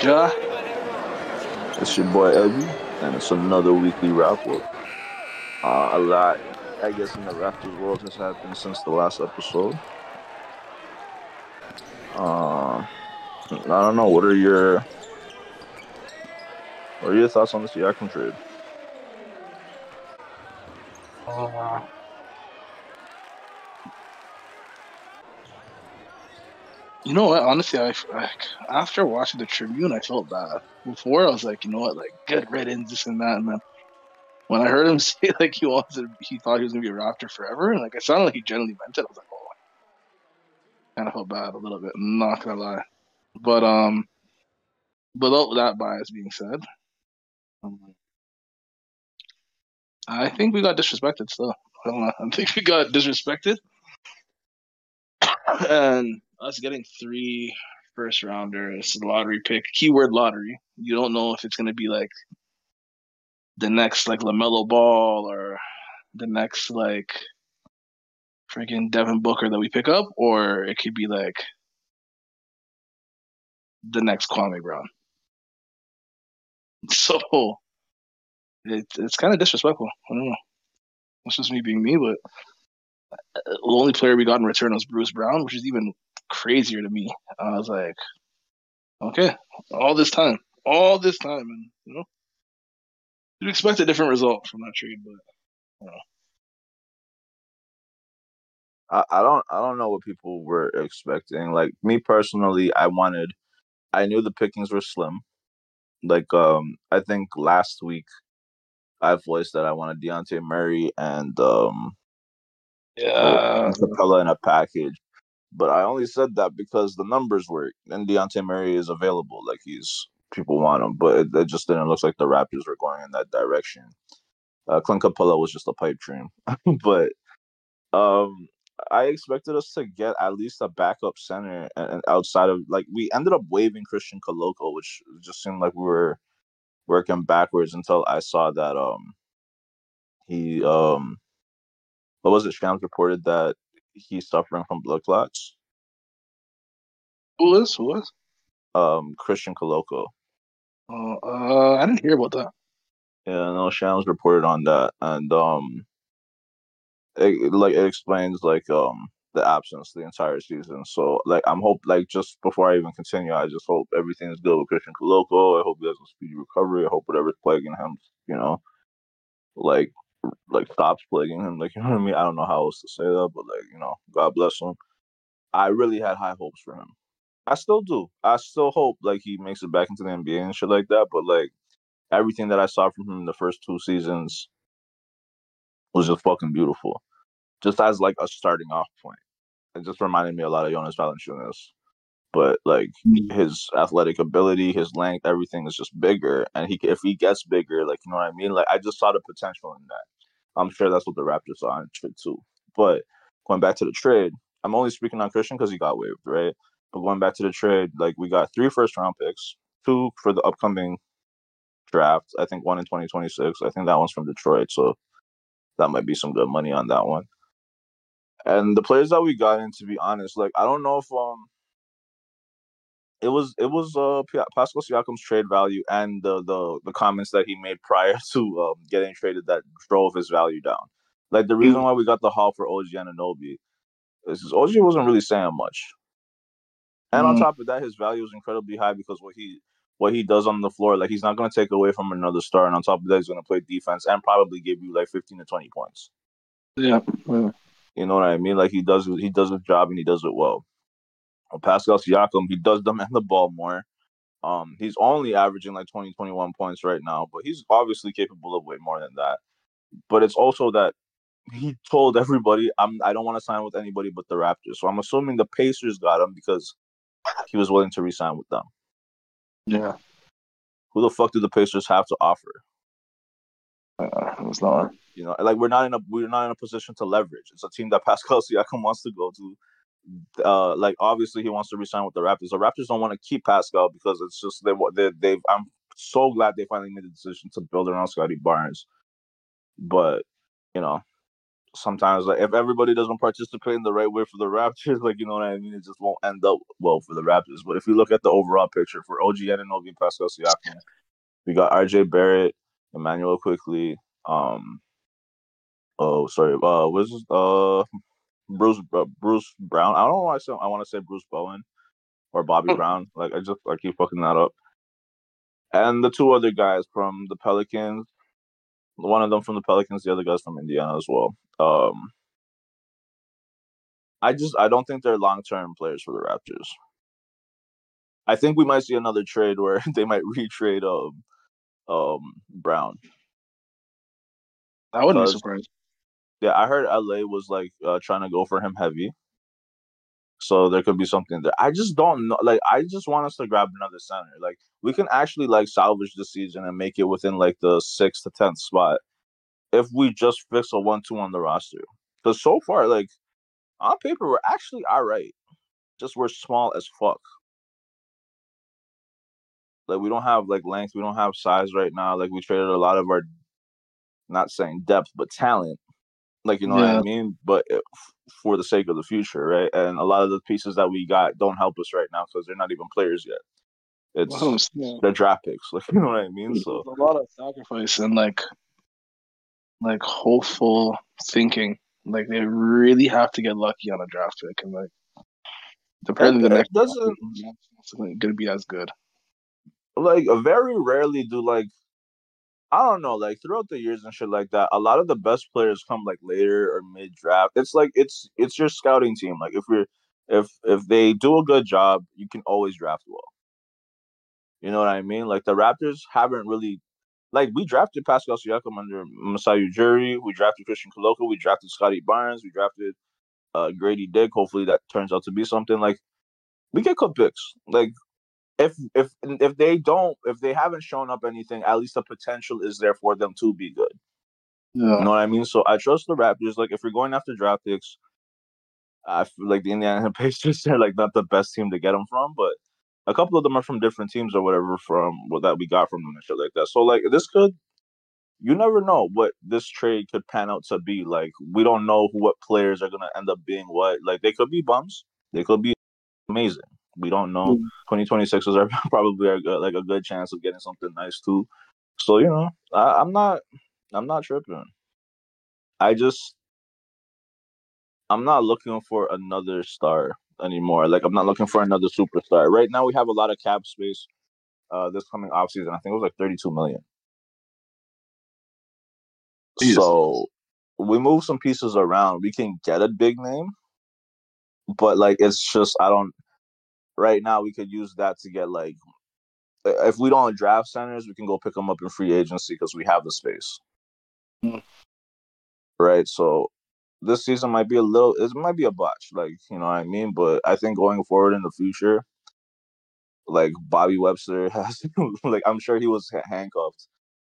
Ja. It's your boy Ebby, and it's another weekly wrap up. Uh, a lot, I guess, in the Raptors world has happened since the last episode. Uh, I don't know. What are your what are your thoughts on the Siakam trade? Uh, you know what? Honestly, I after watching the Tribune, I felt bad. Before, I was like, you know what? Like, good riddance, this and that. And then when I heard him say like he wanted, he thought he was gonna be a Raptor forever, and like it sounded like he genuinely meant it. I was like, oh, kind of felt bad a little bit. Not gonna lie, but um, without that bias being said, um, I think we got disrespected still. I don't know. I think we got disrespected. And us getting three first rounders, lottery pick, keyword lottery. You don't know if it's gonna be like the next like Lamelo Ball or the next like freaking Devin Booker that we pick up, or it could be like the next Kwame Brown. So it, it's kind of disrespectful. I don't know. It's just me being me, but the only player we got in return was Bruce Brown, which is even crazier to me. I was like, okay, all this time, all this time, and you know, you'd expect a different result from that trade, but you know. I, I don't I don't know what people were expecting. Like me personally, I wanted I knew the pickings were slim. Like um I think last week I voiced that I wanted Dejounte Murray and um yeah, Capela in a package. But I only said that because the numbers work and Dejounte Murray is available. Like he's people want him, but it, it just didn't look like the Raptors were going in that direction. Uh, Clint Capela was just a pipe dream, but um, I expected us to get at least a backup center and outside of like we ended up waiving Christian Koloko, which just seemed like we were working backwards until I saw that um he um what was it? Shams reported that he's suffering from blood clots. Who is? Who is? Um, Christian Koloko. Uh, uh, I didn't hear about that. Yeah, no, Shams reported on that, and um, it, like it explains like um the absence the entire season. So like I'm hope like just before I even continue, I just hope everything is good with Christian Koloko. I hope he has a speedy recovery. I hope whatever's plaguing him, you know, like like stops plaguing him. Like you know what I mean? I don't know how else to say that, but like you know, God bless him. I really had high hopes for him. I still do. I still hope like he makes it back into the NBA and shit like that. But like everything that I saw from him in the first two seasons was just fucking beautiful. Just as like a starting off point. It just reminded me a lot of Jonas Valanciunas. But like Mm-hmm. his athletic ability, his length, everything is just bigger. And he if he gets bigger, like you know what I mean? Like I just saw the potential in that. I'm sure that's what the Raptors are in too. But going back to the trade, I'm only speaking on Christian because he got waived, right? But going back to the trade, like we got three first round picks, two for the upcoming draft. I think one in 2026. I think that one's from Detroit, so that might be some good money on that one. And the players that we got in, to be honest, like I don't know if um it was it was uh Pascal Siakam's trade value and the the the comments that he made prior to um, getting traded that drove his value down. Like the reason why we got the haul for OG Anunoby is because OG wasn't really saying much. And on Mm. top of that, his value is incredibly high because what he what he does on the floor, like he's not going to take away from another star, and on top of that, he's going to play defense and probably give you like fifteen to twenty points. Yeah. yeah. You know what I mean? Like he does he does his job and he does it well. Pascal Siakam, he does demand the ball more. Um, he's only averaging like 20, 21 points right now, but he's obviously capable of way more than that. But it's also that he told everybody, "I'm I don't want to sign with anybody but the Raptors." So I'm assuming the Pacers got him because he was willing to resign with them. Yeah. Who the fuck do the Pacers have to offer? Uh, it was not. You know, like we're not in a we're not in a position to leverage. It's a team that Pascal Siakam wants to go to. Uh, like obviously he wants to resign with the Raptors. The Raptors don't want to keep Pascal because it's just they they they've. I'm so glad they finally made the decision to build around Scotty Barnes. But you know, sometimes like if everybody doesn't participate in the right way for the Raptors, like you know what I mean, it just won't end up well for the Raptors. But if you look at the overall picture for OG Anunoby and Pascal Siakam, we got RJ Barrett, Immanuel Quickley, um, oh sorry, uh, was uh Bruce uh, Bruce Brown? I don't know why I, say, I want to say Bruce Bowen or Bobby Hmm. Brown. Like I just I keep fucking that up. And the two other guys from the Pelicans, one of them from the Pelicans, the other guy's from Indiana as well. Um, I just I don't think they're long term players for the Raptors. I think we might see another trade where they might retrade um um Brown. I wouldn't be Because- surprised. Yeah, I heard LA was like uh, trying to go for him heavy. So there could be something there. I just don't know. Like, I just want us to grab another center. Like, we can actually like salvage the season and make it within like the sixth to tenth spot if we just fix a one-two on the roster. Because so far, like on paper, we're actually all right. Just we're small as fuck. Like we don't have like length. We don't have size right now. Like we traded a lot of our, not saying depth, but talent. Like you know what I mean. But eh, it, for the sake of the future, right? And a lot of the pieces that we got don't help us right now because they're not even players yet. It's I'm they're draft picks. Like you know what I mean. So a lot of sacrifice and like like hopeful thinking. Like they really have to get lucky on a draft pick and like apparently the next doesn't gonna be as good. like very rarely do like I don't know, like throughout the years and shit like that, a lot of the best players come like later or mid draft. It's like it's it's your scouting team. Like if you're if if they do a good job, you can always draft well. You know what I mean? Like the Raptors haven't really like we drafted Pascal Siakam under Masai Ujiri, we drafted Christian Koloko, we drafted Scotty Barnes, we drafted uh Grady Dick. Hopefully that turns out to be something. Like we get good picks. Like if if if they don't if they haven't shown up anything, at least the potential is there for them to be good. You know what I mean? So I trust the Raptors. Like if you're going after draft picks, I feel like the Indiana Pacers they're like not the best team to get them from, but a couple of them are from different teams or whatever from what that we got from them and shit like that. So like this could you never know what this trade could pan out to be. Like we don't know what players are gonna end up being what. Like they could be bums. They could be amazing. We don't know. Mm. 2026 is our, probably a, good- like a good chance of getting something nice too. So you know, I, I'm not, I'm not tripping. I just, I'm not looking for another star anymore. Like I'm not looking for another superstar. Right now, we have a lot of cap space. Uh, this coming off season, I think it was like 32 million. Jesus. So we move some pieces around. We can get a big name, but like it's just I don't. Right now, we could use that to get like if we don't draft centers, we can go pick them up in free agency because we have the space. Hmm. Right. So this season might be a little. It might be a botch. Like you know what I mean. But I think going forward in the future, like Bobby Webster has, like I'm sure he was handcuffed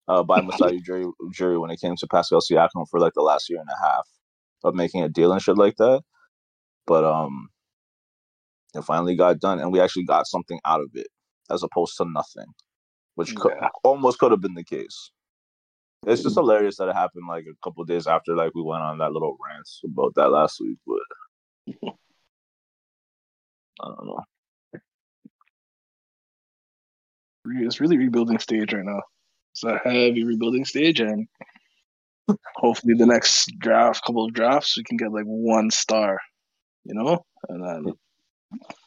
uh, by Masai Ujiri, Ujiri when it came to Pascal Siakam for like the last year and a half of making a deal and shit like that. But um, it finally got done, and we actually got something out of it as opposed to nothing, which could, almost could have been the case. It's just mm. hilarious that it happened like a couple of days after like we went on that little rant about that last week, but I don't know. It's really rebuilding stage right now. It's a heavy rebuilding stage, and hopefully the next draft, couple of drafts, we can get like one star, you know, and then.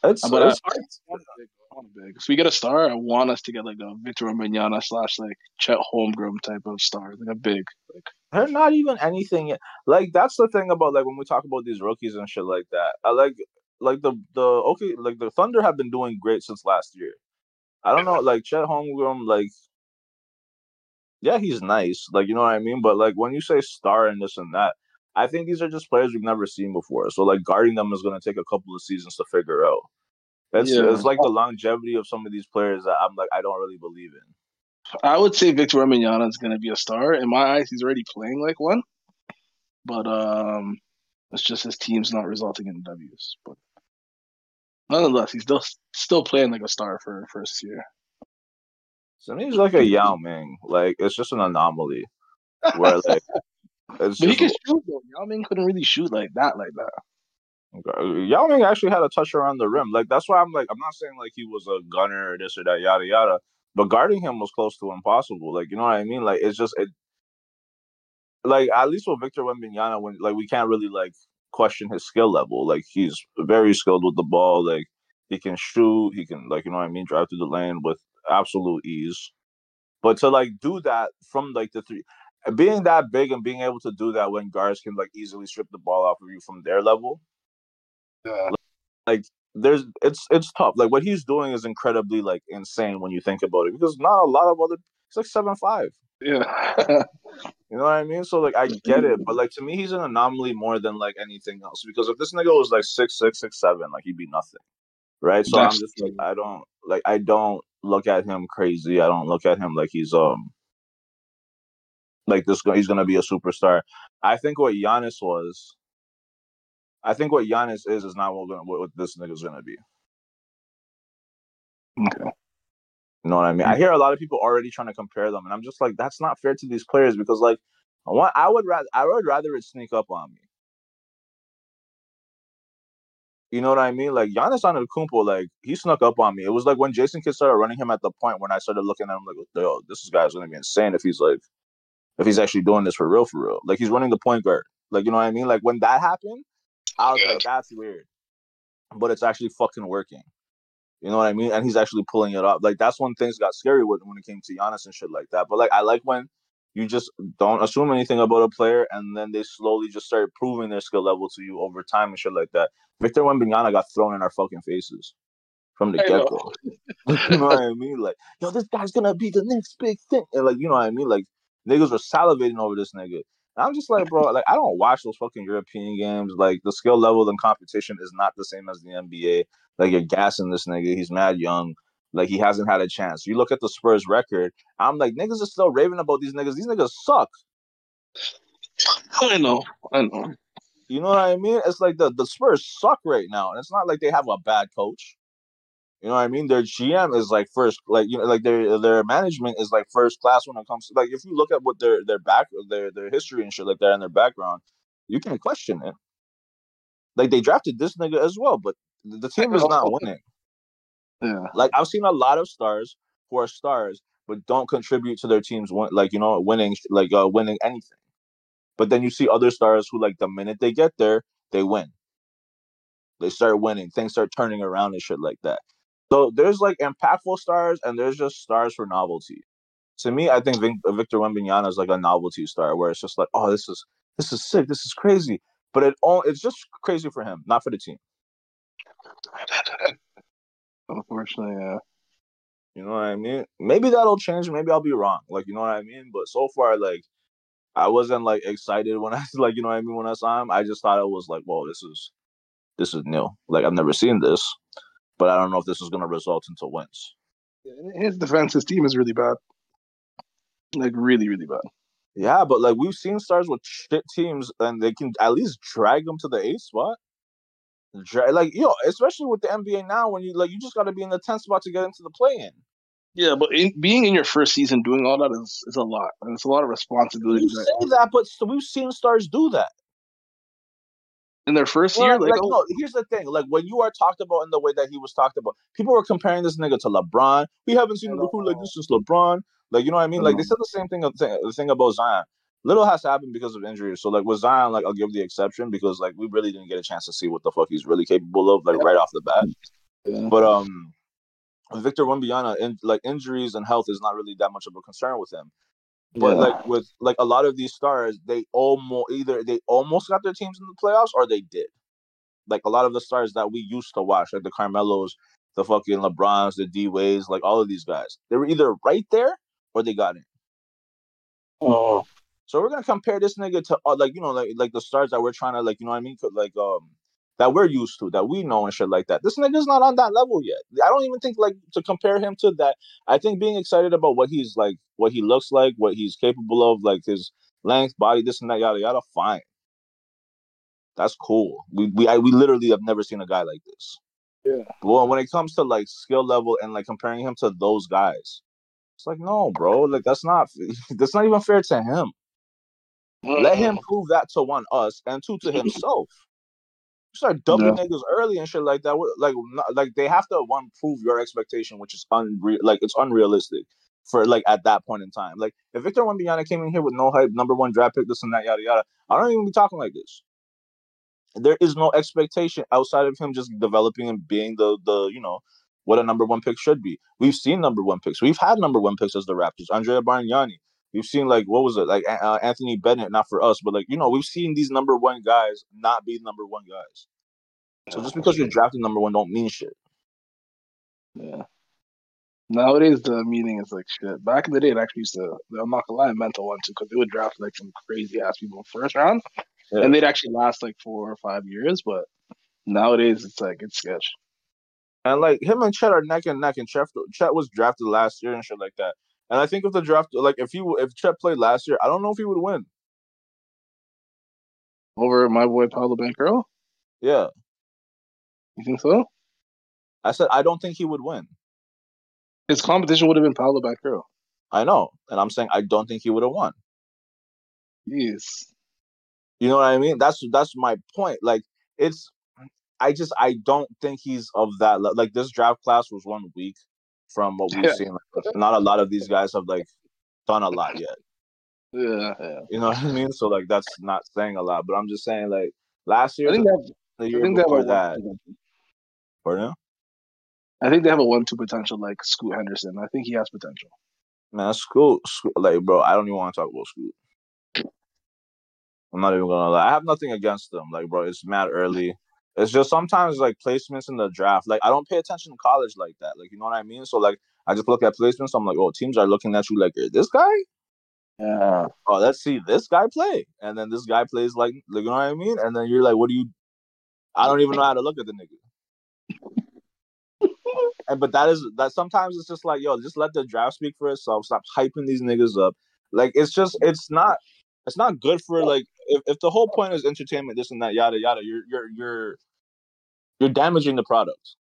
It's, But I, it's I want a big, I want a big. If we get a star, I want us to get like a Victor Wembanyama slash like Chet Holmgren type of star, like a big. Like they're not even anything yet. Like that's the thing about like when we talk about these rookies and shit like that. I like like the the okay like the Thunder have been doing great since last year. I don't know like Chet Holmgren like yeah he's nice like you know what I mean but like when you say star and this and that I think these are just players we've never seen before. So like guarding them is gonna take a couple of seasons to figure out. It's Yeah. it's like the longevity of some of these players that I'm like I don't really believe in. I would say Victor Wembanyama is going to be a star in my eyes. He's already playing like one, but um, it's just his team's not resulting in W's. But nonetheless, he's still still playing like a star for first year. So he's like a Yao Ming. Like it's just an anomaly where like It's but he can shoot though. Yao Ming couldn't really shoot like that, like that. Okay. Yao Ming actually had a touch around the rim. Like that's why I'm like I'm not saying like he was a gunner or this or that, yada yada. But guarding him was close to impossible. Like you know what I mean? Like it's just it. Like at least with Victor Wembanyama, when like we can't really like question his skill level. Like he's very skilled with the ball. Like he can shoot. He can like you know what I mean, drive through the lane with absolute ease. But to like do that from like the three, being that big and being able to do that when guards can like easily strip the ball off of you from their level. Yeah. Like there's it's it's tough. Like what he's doing is incredibly like insane when you think about it because not a lot of other. It's like seven five. Yeah. you know what I mean? So like I get it, but like to me he's an anomaly more than like anything else. Because if this nigga was like six six six seven, like he'd be nothing. Right? So That's I'm just like I don't like I don't look at him crazy. I don't look at him like he's um like this he's gonna be a superstar. I think what Giannis was I think what Giannis is is not what, what, what this nigga's gonna be. Okay. You know what I mean? I mm. hear a lot of people already trying to compare them, and I'm just like, that's not fair to these players because, like, I want, I would rather, I would rather it sneak up on me. You know what I mean? Like Giannis Antetokounmpo, like he snuck up on me. It was like when Jason Kidd started running him at the point when I started looking at him like, yo, this guy's gonna be insane if he's like, if he's actually doing this for real, for real. Like he's running the point guard. Like you know what I mean? Like when that happened, I was yeah. like, that's weird, but it's actually fucking working. You know what I mean? And he's actually pulling it up. Like that's when things got scary with when it came to Giannis and shit like that. But like I like when you just don't assume anything about a player and then they slowly just start proving their skill level to you over time and shit like that. Victor Wembanyama got thrown in our fucking faces from the get go. you know what I mean? Like, yo, this guy's gonna be the next big thing. And like, you know what I mean? Like niggas were salivating over this nigga. And I'm just like, bro, like I don't watch those fucking European games. Like the skill level and competition is not the same as the NBA. Like you're gassing this nigga. He's mad young. Like he hasn't had a chance. You look at the Spurs record. I'm like, niggas are still raving about these niggas. These niggas suck. I know. I know. You know what I mean? It's like the, the Spurs suck right now. And it's not like they have a bad coach. You know what I mean? Their GM is like first, like you know, like their their management is like first class when it comes to like if you look at what their their back their their history and shit like that and their background, you can question it. Like they drafted this nigga as well, but the team is not winning. Yeah. Like I've seen a lot of stars who are stars but don't contribute to their teams win, like you know winning like uh winning anything. But then you see other stars who like the minute they get there, they win. They start winning, things start turning around and shit like that. So there's like impactful stars and there's just stars for novelty. To me, I think uh, Victor Wembanyama is like a novelty star where it's just like, oh, this is this is sick, this is crazy. But it all it's just crazy for him, not for the team. Unfortunately, yeah. You know what I mean? Maybe that'll change. Maybe I'll be wrong. Like, you know what I mean? But so far, like, I wasn't like excited when I like, you know what I mean, when I saw him. I just thought it was like, whoa, this is this is new. Like I've never seen this but I don't know if this is going to result into wins. Yeah, his defense, his team is really bad, like really, really bad. Yeah, but like we've seen stars with shit teams, and they can at least drag them to the eighth spot. Drag, like yo, especially with the NBA now, when you like you just got to be in the tenth spot to get into the play-in. Yeah, but in, being in your first season doing all that is, is a lot, and it's a lot of responsibility. You say that, but we've seen stars do that in their first well, year. Like, like, oh. no, here's the thing: like when you are talked about in the way that he was talked about, people were comparing this nigga to LeBron. We haven't seen a recruit like this since LeBron. Like you know what I mean? Like they said the same thing. The thing about Zion. Little has to happen because of injuries. So like with Zion, like I'll give the exception because like we really didn't get a chance to see what the fuck he's really capable of, like right off the bat. Yeah. But um, Victor Wembanyama, in, like injuries and health is not really that much of a concern with him. But yeah. like with like a lot of these stars, they almost either they almost got their teams in the playoffs or they did. Like a lot of the stars that we used to watch, like the Carmelos, the fucking LeBrons, the D Ways, like all of these guys, they were either right there or they got in. Oh. So we're gonna compare this nigga to uh, like you know like like the stars that we're trying to like you know what I mean like um that we're used to, that we know and shit like that. This nigga's not on that level yet. I don't even think like to compare him to that. I think being excited about what he's like, what he looks like, what he's capable of, like his length, body, this and that, yada yada. Fine, that's cool. We we I, we literally have never seen a guy like this. Yeah. Well, when it comes to like skill level and like comparing him to those guys, it's like no, bro. Like that's not that's not even fair to him. Let him prove that to one us and two to himself. Start dubbing yeah. niggas early and shit like that. Like, like they have to one prove your expectation, which is unreal. Like it's unrealistic for like at that point in time. Like if Victor Wembanyama came in here with no hype, number one draft pick, this and that, yada yada, I don't even be talking like this. There is no expectation outside of him just developing and being the the you know what a number one pick should be. We've seen number one picks. We've had number one picks as the Raptors. Andrea Bargnani. We've seen like what was it like uh, Anthony Bennett, not for us, but like you know we've seen these number one guys not be number one guys. So just because you're drafting number one don't mean shit. Yeah. Nowadays the meaning is like shit. Back in the day, it actually used to. I'm not gonna lie, mental one too, because they would draft like some crazy ass people first round, yeah. and they'd actually last like four or five years. But nowadays, it's like it's sketch. And like him and Chet are neck and neck, and Chet, Chet was drafted last year and shit like that. And I think if the draft, like if he if Chet played last year, I don't know if he would win. Over my boy Paolo Banchero. Yeah. You think so? I said I don't think he would win. His competition would have been Paolo Banchero. I know, and I'm saying I don't think he would have won. Yes. You know what I mean? That's that's my point. Like it's, I just I don't think he's of that. Like this draft class was one week from what we've yeah. seen. Like, not a lot of these guys have like done a lot yet. Yeah, yeah. You know what I mean? So like that's not saying a lot, but I'm just saying like last year, I think that, the year I think before that. Pardon? I think they have a one-two potential like Scoot Henderson. I think he has potential. Man, Scoot, Scoot, like bro, I don't even want to talk about Scoot. I'm not even gonna lie. I have nothing against them. Like, bro, it's mad early. It's just sometimes like placements in the draft. Like, I don't pay attention to college like that. Like, you know what I mean? So like, I just look at placements. I'm like, oh, teams are looking at you like, this guy. Yeah. Oh, let's see this guy play, and then this guy plays like, like, you know what I mean? And then you're like, what do you? I don't even know how to look at the nigga and but that is that sometimes it's just like yo, just let the draft speak for itself. Stop hyping these niggas up. Like it's just it's not it's not good for like if, if the whole point is entertainment, this and that, yada yada. You're you're you're you're damaging the product.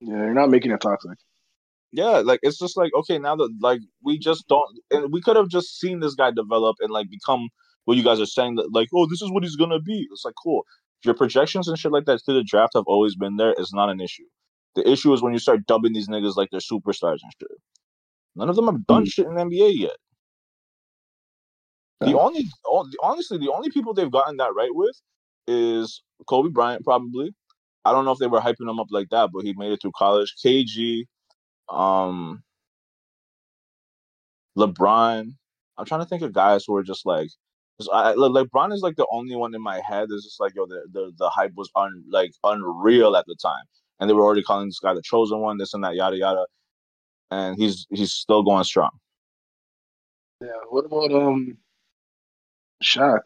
Yeah, you're not making it toxic. Yeah, like it's just like okay, now that like we just don't, and we could have just seen this guy develop and like become what you guys are saying that like oh this is what he's gonna be. It's like cool. Your projections and shit like that to the draft have always been there. It's not an issue. The issue is when you start dubbing these niggas like they're superstars and shit. None of them have done mm. shit in the NBA yet. The only, honestly, the only people they've gotten that right with is Kobe Bryant, probably. I don't know if they were hyping him up like that, but he made it through college. KG, um, LeBron. I'm trying to think of guys who are just like, I, LeBron is like the only one in my head. Is just like yo, the, the the hype was un like unreal at the time and they were already calling this guy the chosen one, this and that, yada yada. And he's he's still going strong. Yeah. What about um Shaq?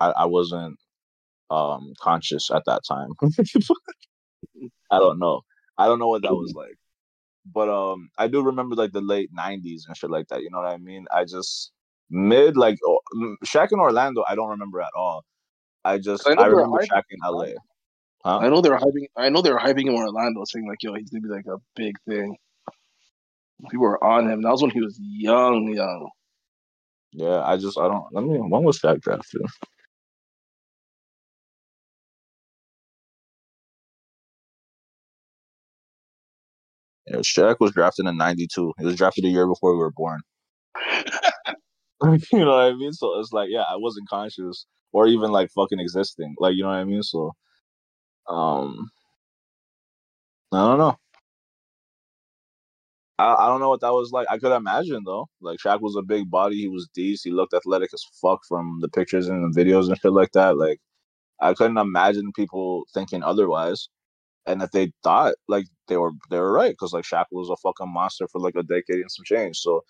I, I wasn't um conscious at that time. I don't know. I don't know what that was like. But um I do remember like the late nineties and shit like that. You know what I mean? I just mid like oh, Shaq in Orlando, I don't remember at all. I just I, I remember Shaq in LA. Huh? I know they were hyping. I know they were hyping him in Orlando, saying like, "Yo, he's gonna be like a big thing." People were on him. That was when he was young, young. Yeah, I just I don't. Let me. When was Shaq drafted? Yeah, Shaq was drafted in '92. He was drafted a year before we were born. you know what I mean? So it's like, yeah, I wasn't conscious or even like fucking existing. Like, you know what I mean? So um, I don't know. I, I don't know what that was like. I could imagine though. Like Shaq was a big body. He was decent. He looked athletic as fuck from the pictures and the videos and shit like that. Like I couldn't imagine people thinking otherwise. And if they thought like they were they were right because like Shaq was a fucking monster for like a decade and some change. So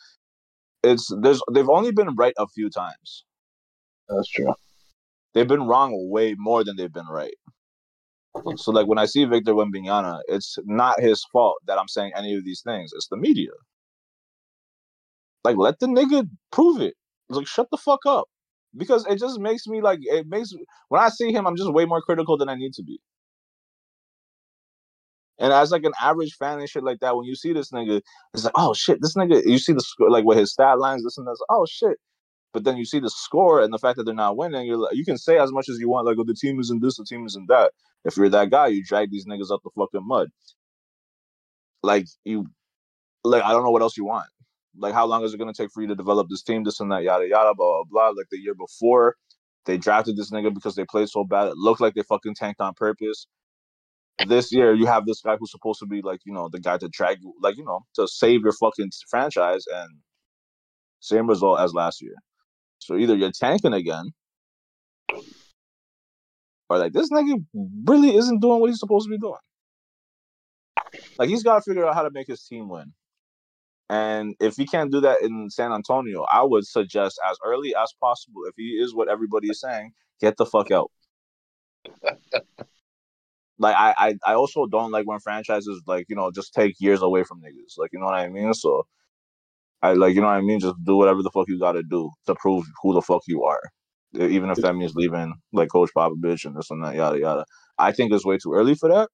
it's there's they've only been right a few times. That's true. They've been wrong way more than they've been right. Hmm. So like when I see Victor Wembanyama, it's not his fault that I'm saying any of these things. It's the media. Like let the nigga prove it. Like shut the fuck up. Because it just makes me like it makes when I see him, I'm just way more critical than I need to be. And as like an average fan and shit like that, when you see this nigga, it's like, oh shit, this nigga. You see the score, like with his stat lines, this and that. Oh shit, But then you see the score and the fact that they're not winning. You're like, you can say as much as you want, like, "Oh, the team isn't this, the team isn't that." If you're that guy, you drag these niggas up the fucking mud. Like you, like I don't know what else you want. Like, how long is it gonna take for you to develop this team? This and that, yada yada, blah blah blah. Like the year before, they drafted this nigga because they played so bad. It looked like they fucking tanked on purpose. This year, you have this guy who's supposed to be like, you know, the guy to drag you, like, you know, to save your fucking franchise, and same result as last year. So either you're tanking again, or like this nigga really isn't doing what he's supposed to be doing. Like he's got to figure out how to make his team win. And if he can't do that in San Antonio, I would suggest as early as possible, if he is what everybody is saying, get the fuck out. Like I, I, I also don't like when franchises like you know just take years away from niggas. Like you know what I mean. So I like you know what I mean. Just do whatever the fuck you got to do to prove who the fuck you are, even if that means leaving like Coach Popovich and this and that yada yada. I think it's way too early for that,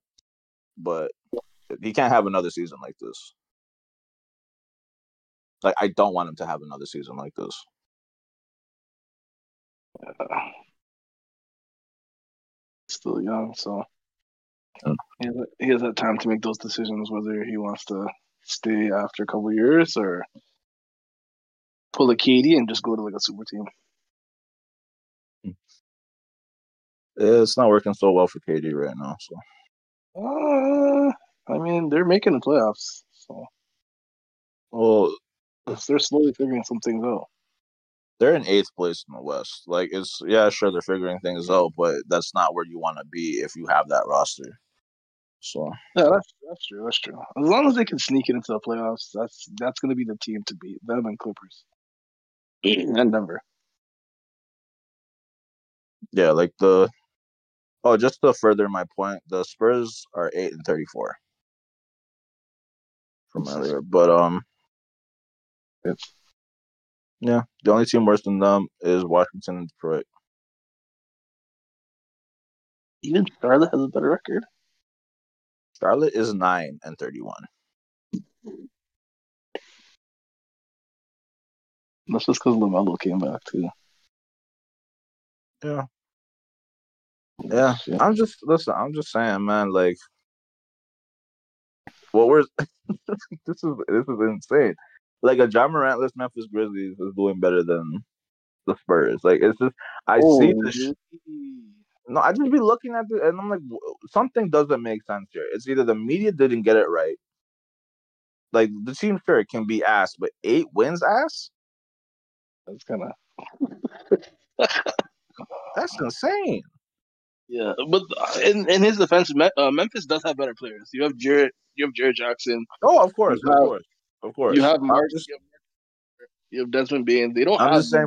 but he can't have another season like this. Like I don't want him to have another season like this. Yeah. Still young, so He, has, he has that time to make those decisions whether he wants to stay after a couple years or pull a KD and just go to like a super team. Yeah, it's not working so well for KD right now. So Uh, I mean, they're making the playoffs, so well, they're slowly figuring some things out. they're in eighth place in the West. Like it's yeah, sure they're figuring things out, but that's not where you want to be if you have that roster. So Yeah, that's that's true. That's true. As long as they can sneak it into the playoffs, that's that's going to be the team to beat them and Clippers and Denver. yeah, like the oh, just to further my point, the Spurs are eight and thirty four from earlier, but um, It's yeah, the only team worse than them is Washington and Detroit. even Charlotte has a better record. Charlotte is nine and thirty one. That's just because Lamelo came back too. Yeah. Yeah, Shit. I'm just listen. I'm just saying, man. Like, what we're this is this is insane. Like a Ja Morantless Memphis Grizzlies is doing better than the Spurs. Like it's just I see Oh, the sh- no. I just be looking at it and I'm like, something doesn't make sense here. It's either the media didn't get it right. Like the team sure it can be ass, but eight wins ass. That's kind of That's insane. yeah. But uh, in in his defense, uh, Memphis does have better players. You have Jared, you have Jaren Jackson, Oh, of course, You of course, of course. you have have, you have Desmond Bane. They don't I'm have just saying.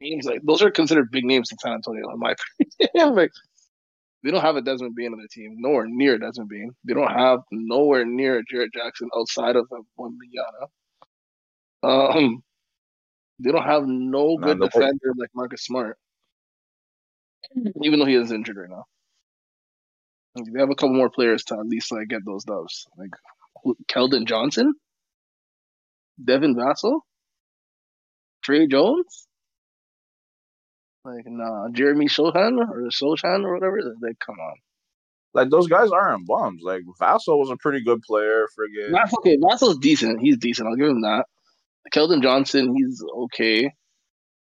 Names like those are considered big names in San Antonio, in my opinion. like, they don't have a Desmond Bane on their team, nowhere near Desmond Bane. They don't have nowhere near Jaren Jackson outside of Wembanyama. Um, they don't have no Nah, good no- defender like Marcus Smart, even though he is injured right now. Like, They have a couple more players to at least like get those dubs, like who- Keldon Johnson, Devin Vassell, Tre Jones. Like nah, Jeremy Sohan or Sohan or whatever. Like, come on. Like those guys aren't bums. Like Vassell was a pretty good player. Friggin' That's okay. Vassell's decent. He's decent. I'll give him that. Keldon Johnson, he's okay.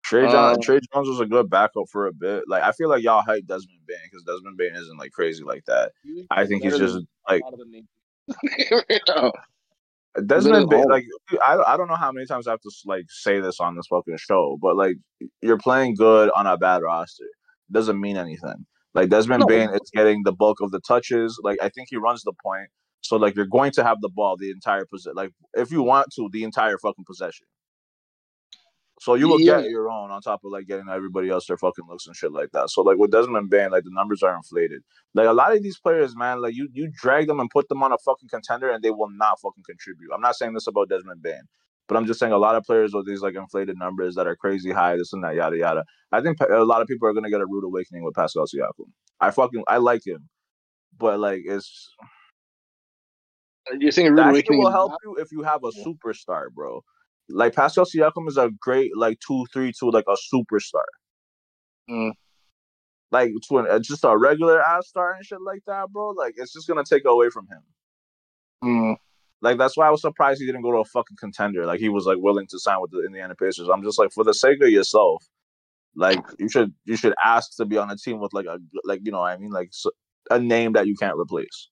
Trey John, Um, Tre Jones was a good backup for a bit. Like I feel like y'all hype Desmond Bane because Desmond Bane isn't like crazy like that. I think he's just like a lot of the. No. Desmond Bane. Like I I don't know how many times I have to like say this on this fucking show, but like you're playing good on a bad roster doesn't mean anything. Like Desmond No. Bain is getting the bulk of the touches. Like I think he runs the point. So like you're going to have the ball the entire possession. Like if you want to, the entire fucking possession. So you will Yeah. get your own on top of like getting everybody else their fucking looks and shit like that. So like with Desmond Bane, like the numbers are inflated. Like a lot of these players, man, like you you drag them and put them on a fucking contender and they will not fucking contribute. I'm not saying this about Desmond Bane, but I'm just saying a lot of players with these like inflated numbers that are crazy high, this and that, yada yada. I think a lot of people are gonna get a rude awakening with Pascal Siakam. I fucking I like him, but like it's uh, You're saying a rude awakening. will help you if you have a superstar, bro. Like Pascal Siakam is a great like two three two like a superstar. Mm. Like to an, uh, just a regular ass star and shit like that, bro. Like it's just gonna take away from him. Mm. Like that's why I was surprised he didn't go to a fucking contender. Like he was like willing to sign with the Indiana Pacers. I'm just like for the sake of yourself, like you should you should ask to be on a team with like a like you know what I mean like a name that you can't replace.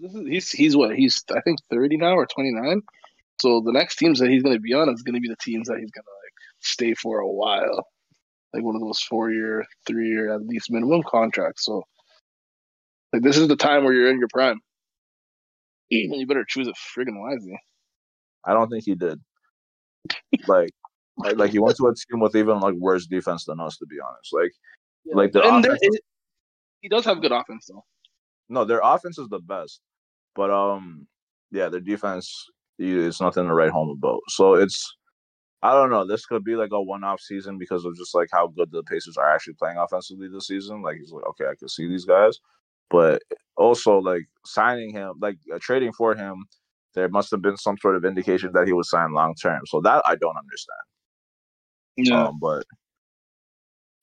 This is he's he's what he's I think thirty now or twenty nine. So the next teams that he's going to be on is going to be the teams that he's going to like stay for a while, like one of those four year, three year at least minimum contracts. So like this is the time where you're in your prime. You better choose it friggin' wisely. I don't think he did. like, like, like he went to a team with even like worse defense than us, to be honest. Like, yeah. like the and offense. He does have good offense though. No, their offense is the best, but um, yeah, their defense is nothing to write home about. So it's, I don't know. This could be like a one-off season because of just like how good the Pacers are actually playing offensively this season. Like he's like, okay, I can see these guys, but also like signing him, like uh, trading for him, there must have been some sort of indication that he was signed long term. So that I don't understand. Yeah, um, but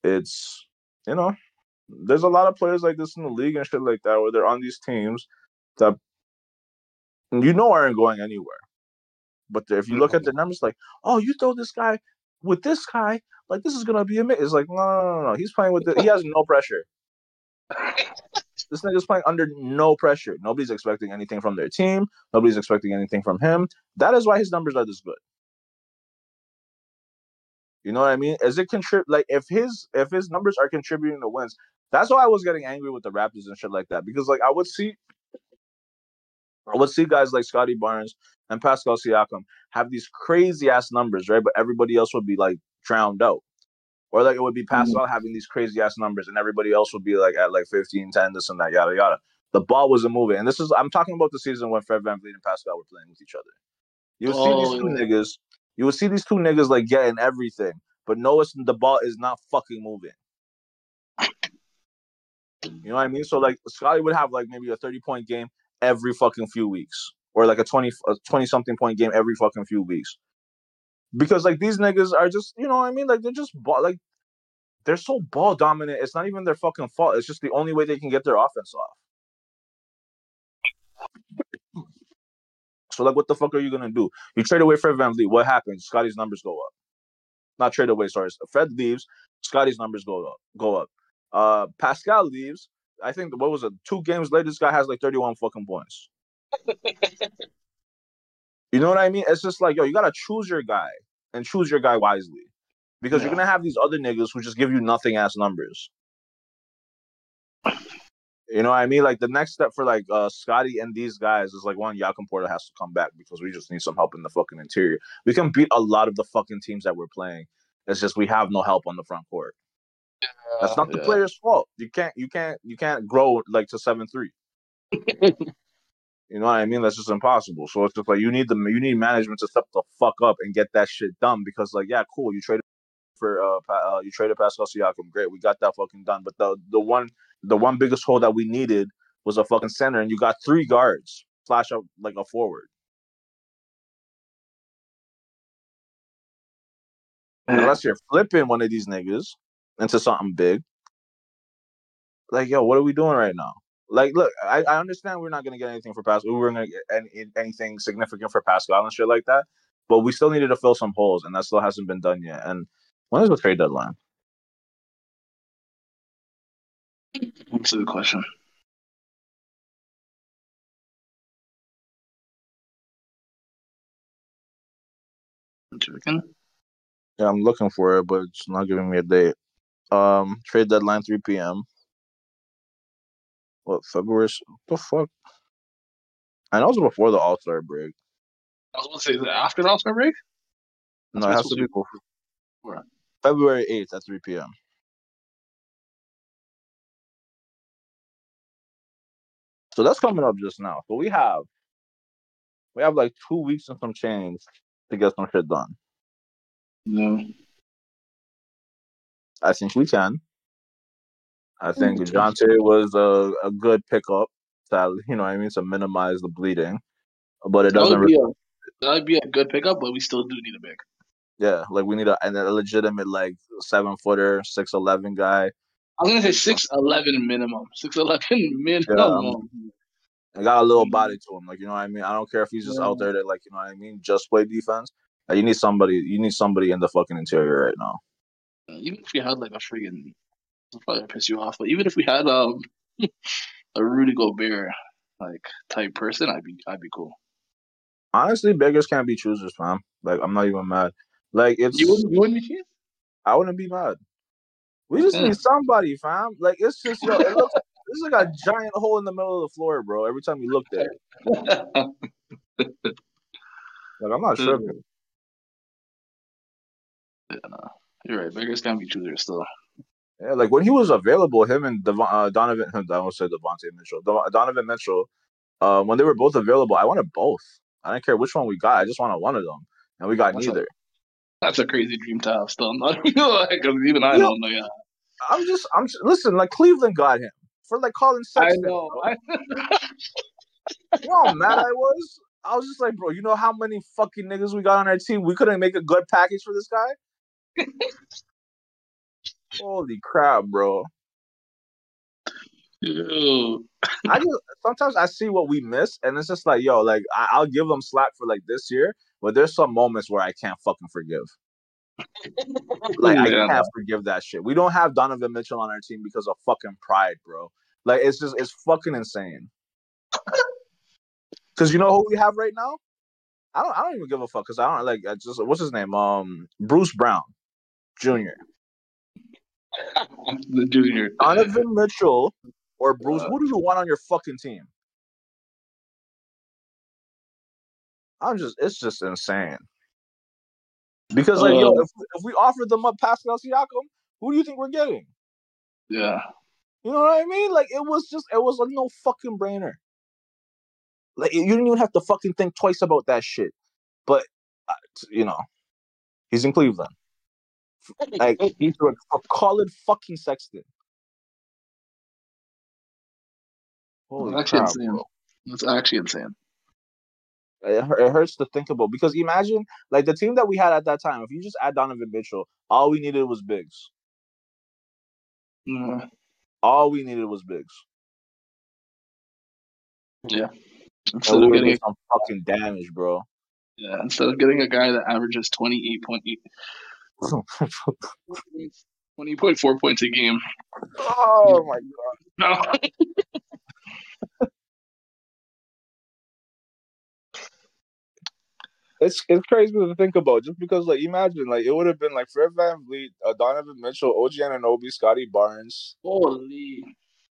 it's you know, there's a lot of players like this in the league and shit like that where they're on these teams that you know aren't going anywhere. But if you look at the numbers, like, oh, you throw this guy with this guy, like this is gonna be a amazing. It's like, no, no, no, no. He's playing with the, he has no pressure. this nigga's playing under no pressure. Nobody's expecting anything from their team. Nobody's expecting anything from him. That is why his numbers are this good. You know what I mean? Is it contribute like if his if his numbers are contributing to wins? That's why I was getting angry with the Raptors and shit like that because like I would see I would see guys like Scotty Barnes and Pascal Siakam have these crazy ass numbers, right? But everybody else would be like drowned out. Or like it would be Pascal mm-hmm. having these crazy ass numbers and everybody else would be like at like 15, 10, this and that, yada yada. The ball wasn't moving. And this is I'm talking about the season when Fred VanVleet and Pascal were playing with each other. You would oh, see these two yeah. niggas, you would see these two niggas like getting everything, but notice the ball is not fucking moving. You know what I mean? So like Scotty would have like maybe a 30 point game every fucking few weeks. Or like a 20 a 20 something point game every fucking few weeks because like these niggas are just you know what I mean like they're just ball like they're so ball dominant. It's not even their fucking fault. It's just the only way they can get their offense off. So like, what the fuck are you gonna do? You trade away Fred VanVleet. What happens? scotty's numbers go up. Not trade away. Sorry, Fred leaves. scotty's numbers go up. Go up. Uh, Pascal leaves. I think what was it? Two games later, this guy has like thirty-one fucking points. You know what I mean? It's just like, yo, you gotta choose your guy and choose your guy wisely. Because yeah. you're gonna have these other niggas who just give you nothing ass numbers. You know what I mean? Like the next step for like uh Scottie and these guys is like one Jakob Poeltl has to come back because we just need some help in the fucking interior. We can beat a lot of the fucking teams that we're playing. It's just we have no help on the front court. Yeah, That's not the yeah. player's fault. You can't you can't you can't grow like to seven three. You know what I mean? That's just impossible. So it's just like you need the you need management to step the fuck up and get that shit done because like yeah, cool, you traded for uh, uh you traded Pascal Siakam, great, we got that fucking done. But the the one the one biggest hole that we needed was a fucking center, and you got three guards flash up like a forward. Unless you're flipping one of these niggas into something big. Like, yo, what are we doing right now? Like, look, I, I understand we're not going to get anything for Pascal. We weren't going to get any, anything significant for Pascal and shit like that. But we still needed to fill some holes, and that still hasn't been done yet. And when is the trade deadline? That's a good question. Yeah, I'm looking for it, but it's not giving me a date. Um, trade deadline 3 p.m what February? What the fuck? And was before the All Star break. I was going to say, is it after the All Star break? no, it has to be before. February eighth at three p.m. So that's coming up just now. So we have we have like two weeks and some change to get some shit done. No. I think we can. I mm, think Dejounte was a, a good pickup to you know what I mean to minimize the bleeding, but it doesn't. Really, that'd be a good pickup, but we still do need a big. Yeah, like we need a, a legitimate like seven footer, six eleven guy. I was gonna say six eleven minimum. Six eleven um, minimum. Yeah. I got a little mm-hmm. body to him, like you know what I mean. I don't care if he's just yeah. out mm-hmm. there to like you know what I mean, just play defense. Like, you need somebody. You need somebody in the fucking interior right now. Even if we had like a friggin', it'll probably piss you off. But even if we had um a Rudy Gobert like type person, I'd be I'd be cool. Honestly, beggars can't be choosers, fam. Like I'm not even mad. Like it's you wouldn't, you wouldn't be I wouldn't be mad. We just need somebody, fam. Like it's just yo, it looks this like a giant hole in the middle of the floor, bro. Every time you look there. like I'm not sure. Yeah, no. You're right. Beggars can't be choosers still. Yeah, like when he was available, him and Dev- uh, Donovan, I almost said Devontae Mitchell, Donovan Mitchell, uh, when they were both available, I wanted both. I didn't care which one we got. I just wanted one of them, and we got that's neither. A, that's a crazy dream to have. Still, not like even I don't know. Yeah, I'm just, I'm just, listen. Like Cleveland got him for like Collin Sexton. I know. You know how mad I was. I was just like, bro, you know how many fucking niggas we got on our team? We couldn't make a good package for this guy. Holy crap, bro. Ew. I just sometimes I see what we miss, and it's just like, yo, like I, will give them slack for like this year, but there's some moments where I can't fucking forgive. like I can't forgive that shit. We don't have Donovan Mitchell on our team because of fucking pride, bro. Like it's just it's fucking insane. Cause you know who we have right now? I don't I don't even give a fuck because I don't like I just what's his name? Um Bruce Brown Jr. the junior. Donovan Mitchell or Bruce, uh, who do you want on your fucking team? I'm just, it's just insane. Because like, uh, yo, if, if we offered them up Pascal Siakam, who do you think we're getting? Yeah. You know what I mean? Like, it was just, it was a no fucking brainer. Like, you didn't even have to fucking think twice about that shit. But, uh, you know, he's in Cleveland. Like, he's a, a Collin fucking Sexton. Holy That's actually insane. Bro. That's actually insane. It, it hurts to think about because imagine like the team that we had at that time. If you just add Donovan Mitchell, all we needed was bigs. Mm. All we needed was bigs. Yeah. Instead of getting some fucking damage, bro. Yeah, instead of getting a guy that averages twenty point. 20.4 points a game. Oh my god. No. it's it's crazy to think about just because like imagine like it would have been like Fred VanVleet, uh, Donovan Mitchell, OG Anunoby, Scotty Barnes. Holy.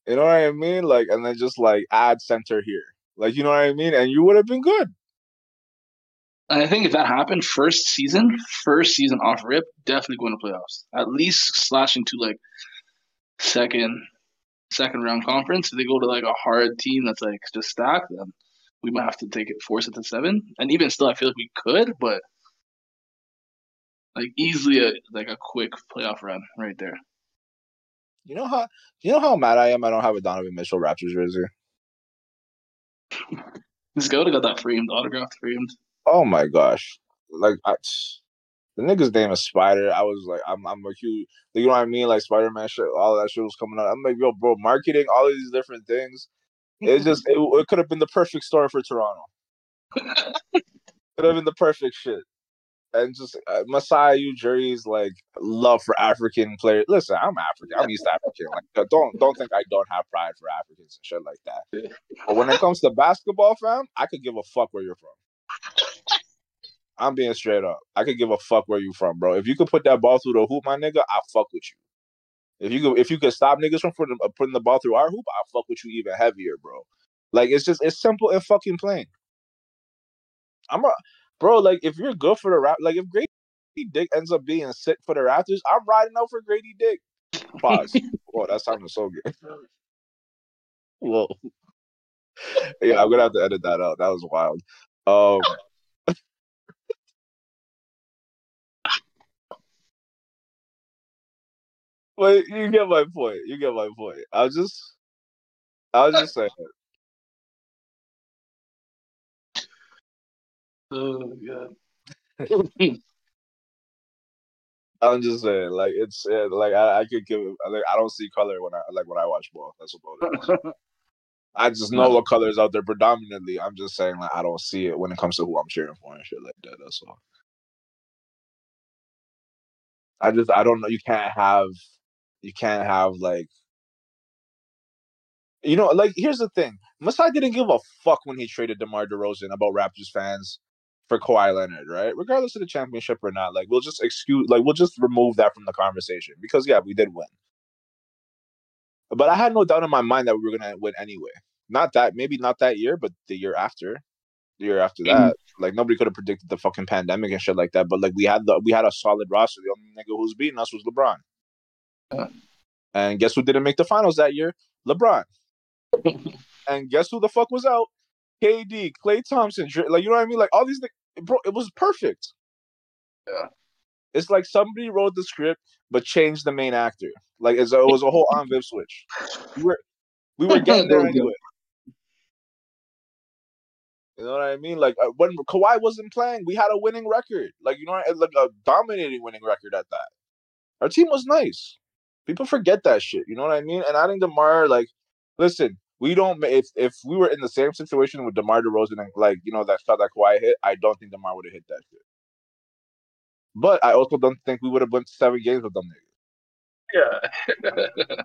You know what I mean? Like and then just like add center here. Like you know what I mean? And you would have been good. I think if that happened first season, first season off rip, definitely going to playoffs. At least slashing to like second second round conference. If they go to like a hard team that's like just stacked, then we might have to take it force it to seven. And even still, I feel like we could, but like easily a like a quick playoff run right there. You know how you know how mad I am. I don't have a Donovan Mitchell Raptors jersey. This guy would have got that framed, autographed, framed. Oh my gosh! Like I, the nigga's name is Spider. I was like, I'm, I'm a huge, you know what I mean? Like Spider Man shit, all that shit was coming out. I'm like, yo, bro, marketing, all of these different things. It just it, it could have been the perfect story for Toronto. could have been the perfect shit. And just uh, Masai Ujiri's like love for African players. Listen, I'm African. I'm East African. Like, don't don't think I don't have pride for Africans and shit like that. But when it comes to basketball, fam, I could give a fuck where you're from. I'm being straight up. I could give a fuck where you from, bro. If you could put that ball through the hoop, my nigga, I fuck with you. If you could, if you could stop niggas from putting, uh, putting the ball through our hoop, I'll fuck with you even heavier, bro. Like it's just it's simple and fucking plain. I'm a bro. Like if you're good for the rap, like if Grady Dick ends up being sick for the Raptors, I'm riding out for Grady Dick. Pause. Whoa, that sounded so good. Whoa. yeah, I'm gonna have to edit that out. That was wild. Um. But you get my point. You get my point. I was just, I was just saying. Oh yeah. I'm just saying, like it's like I, I could give like I don't see color when I like when I watch ball. That's about it. I just know No. what colors out there predominantly. I'm just saying like I don't see it when it comes to who I'm cheering for and shit like that. That's all. I just I don't know. You can't have you can't have like you know like here's the thing. Masai didn't give a fuck when he traded DeMar DeRozan about Raptors fans for Kawhi Leonard, right? Regardless of the championship or not, like we'll just excuse like we'll just remove that from the conversation because yeah, we did win. But I had no doubt in my mind that we were gonna win anyway. Not that maybe not that year, but the year after. The year after mm-hmm. that. Like nobody could have predicted the fucking pandemic and shit like that. But like we had the we had a solid roster. The only nigga who was beating us was LeBron. And guess who didn't make the finals that year? LeBron. and guess who the fuck was out? KD, Klay Thompson, Dr- like you know what I mean? Like all these, bro, it was perfect. Yeah. It's like somebody wrote the script but changed the main actor. Like a, it was a whole on Viv switch. We were we were getting there anyway. You know what I mean? Like uh, when Kawhi wasn't playing, we had a winning record. Like you know, like a dominating winning record at that. Our team was nice. People forget that shit. You know what I mean? And adding Demar, like, listen, we don't. If if we were in the same situation with Demar Derozan and like you know that shot that Kawhi hit, I don't think Demar would have hit that shit. But I also don't think we would have won seven games with them niggas. Yeah.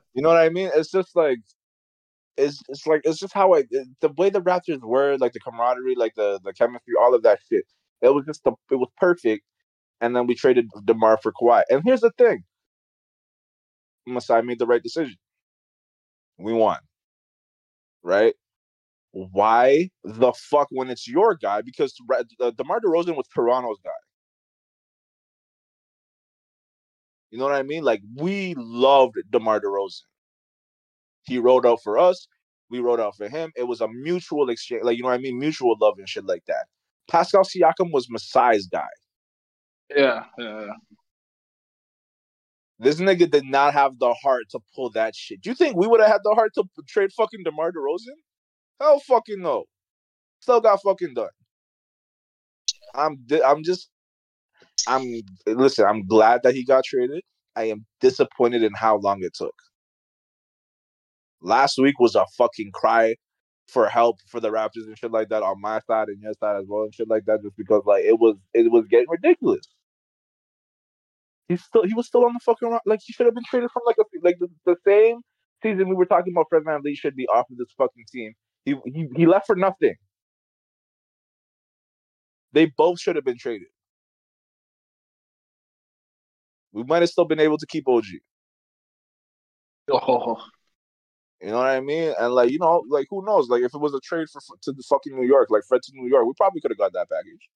You know what I mean? It's just like it's it's like it's just how I the way the Raptors were, like the camaraderie, like the the chemistry, all of that shit. It was just the, it was perfect. And then we traded Demar for Kawhi. And here's the thing: Masai made the right decision. We won, right? Why the fuck when it's your guy? Because uh, Demar Derozan was Toronto's guy. You know what I mean? Like we loved Demar Derozan. He rode out for us. We rode out for him. It was a mutual exchange, like you know what I mean, mutual love and shit like that. Pascal Siakam was Masai's guy. yeah. Yeah. This nigga did not have the heart to pull that shit. Do you think we would have had the heart to trade fucking DeMar DeRozan? Hell fucking no. Still got fucking done. I'm di- I'm just I'm listen, I'm glad that he got traded. I am disappointed in how long it took. Last week was a fucking cry for help for the Raptors and shit like that on my side and your side as well and shit like that just because like it was it was getting ridiculous. He's still he was still on the fucking like he should have been traded from like a like the, the same season we were talking about Fred VanVleet should be off of this fucking team. He he he left for nothing. They both should have been traded. We might have still been able to keep OG. Oh, You know what I mean? And like you know, like who knows? Like if it was a trade for to the fucking New York, like Fred to New York, we probably could have got that package.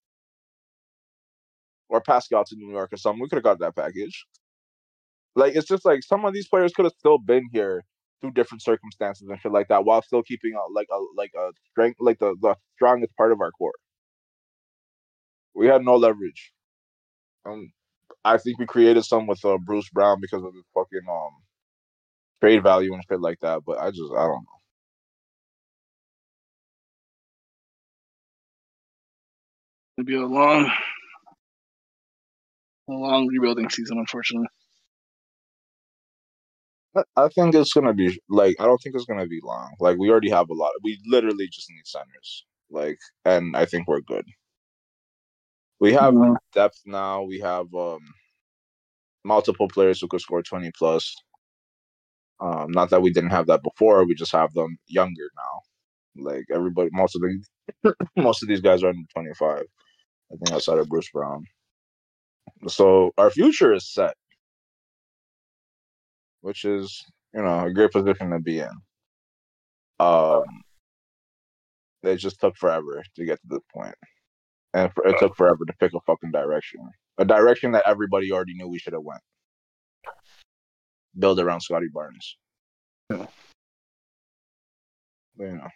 Or Pascal to New York or something. We could have got that package. Like it's just like some of these players could have still been here through different circumstances and shit like that, while still keeping a, like a like a strength, like the the strongest part of our core. We had no leverage. Um, I think we created some with uh, Bruce Brown because of his fucking um trade value and shit like that. But I just I don't know. it'll be a long, a long rebuilding season, unfortunately. I- I think it's gonna be like I don't think it's gonna be long. Like we already have a lot. We literally just need centers. Like, and I think we're good. We have Mhm. depth now. We have um multiple players who could score twenty plus. Um, not that we didn't have that before. We just have them younger now. Like everybody, most of the most of these guys are under twenty five. I think outside of Bruce Brown. So our future is set, which is you know a great position to be in. Um, it just took forever to get to this point, and for, it uh, took forever to pick a fucking direction, a direction that everybody already knew we should have went. Build around Scotty Barnes. Yeah. But, you know,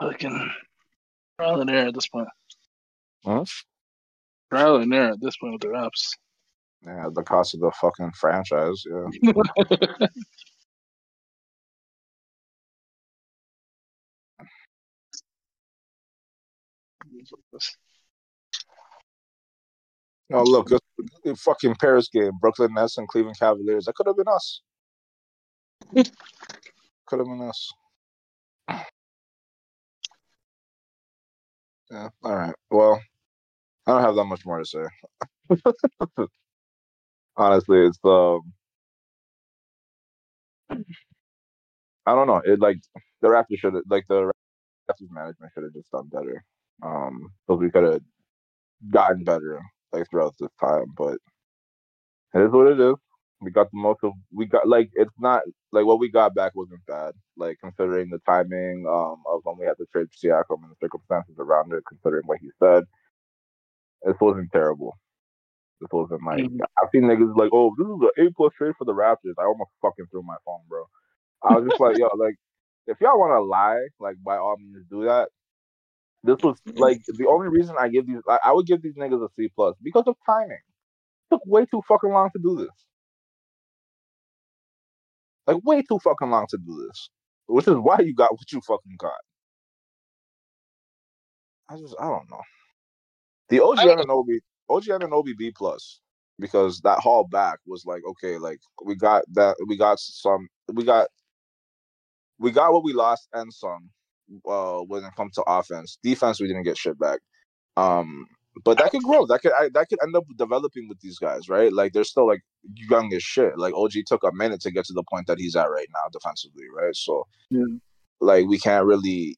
Fucking trial and error at this point. huh? Trial and error at this point with the Raps. yeah, the cost of the fucking franchise. Yeah, Oh look, the fucking Paris game, Brooklyn Nets and Cleveland Cavaliers. That could have been us. could have been us. Yeah. All right. Well, I don't have that much more to say. Honestly, it's um. I don't know. It like the Raptors should have like the Raptors management should have just done better. Um, so we could have gotten better like throughout this time, but it is what it is. We got the most of we got like it's not like what we got back wasn't bad. Like considering the timing um of when we had to trade Siakam and the circumstances around it, considering what he said, this wasn't terrible. This wasn't like mm-hmm. I've seen niggas like, oh, this is an A plus trade for the Raptors. I almost fucking threw my phone, bro. I was just like, yo, like if y'all want to lie, like by all means do that. This was like the only reason I give these. I, I would give these niggas a C plus because of timing. It took way too fucking long to do this. Like way too fucking long to do this, which is why you got what you fucking got. I just I don't know. The OG Anunoby, OG Anunoby B plus because that haul back was like okay, like we got that we got some we got we got what we lost and some uh, when it comes to offense. Defense, we didn't get shit back. Um, but that could grow. That could I, that could end up developing with these guys, right? Like they're still like young as shit. Like OG took a minute to get to the point that he's at right now defensively, right? So, yeah. like we can't really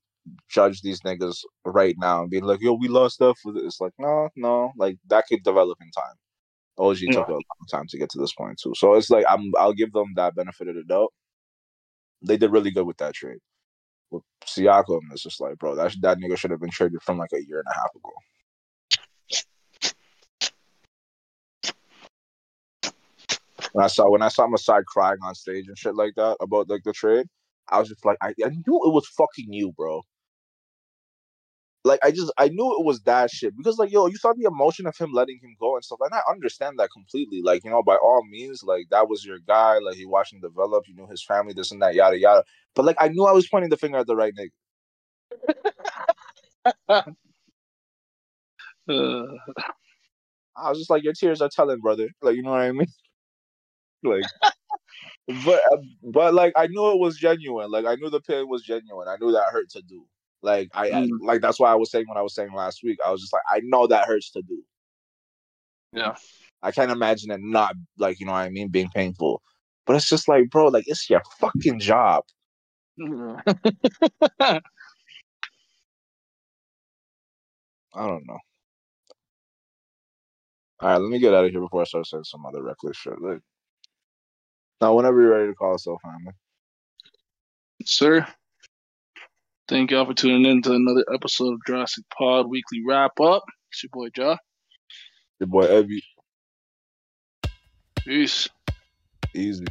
judge these niggas right now and be like, "Yo, we lost stuff." It's like, no, no, like that could develop in time. OG yeah. took a long time to get to this point too, so it's like I'm I'll give them that benefit of the doubt. They did really good with that trade with Siakam, it's just like, bro, that that nigga should have been traded from like a year and a half ago. When I saw when I saw Masai crying on stage and shit like that about like the trade, I was just like, I, I knew it was fucking you, bro. Like I just I knew it was that shit because like yo, you saw the emotion of him letting him go and stuff, and I understand that completely. Like you know, by all means, like that was your guy. Like he watched him develop. You knew his family, this and that, yada yada. But like I knew I was pointing the finger at the right nigga. I was just like, your tears are telling, brother. Like you know what I mean? like but uh, but like I knew it was genuine. Like I knew the pain was genuine. I knew that hurt to do. Like I, mm. I, like that's why I was saying what I was saying last week. I was just like, I know that hurts to do. Yeah. I can't imagine it not like you know what I mean being painful. But it's just like, bro, like it's your fucking job. I don't know. All right, let me get out of here before I start saying some other reckless shit. Like, now, whenever you're ready to call us, family. Sir. Thank y'all for tuning in to another episode of Jurassic Pod Weekly Rap Up. It's your boy Jah. Your boy Ebby. Peace. Easy.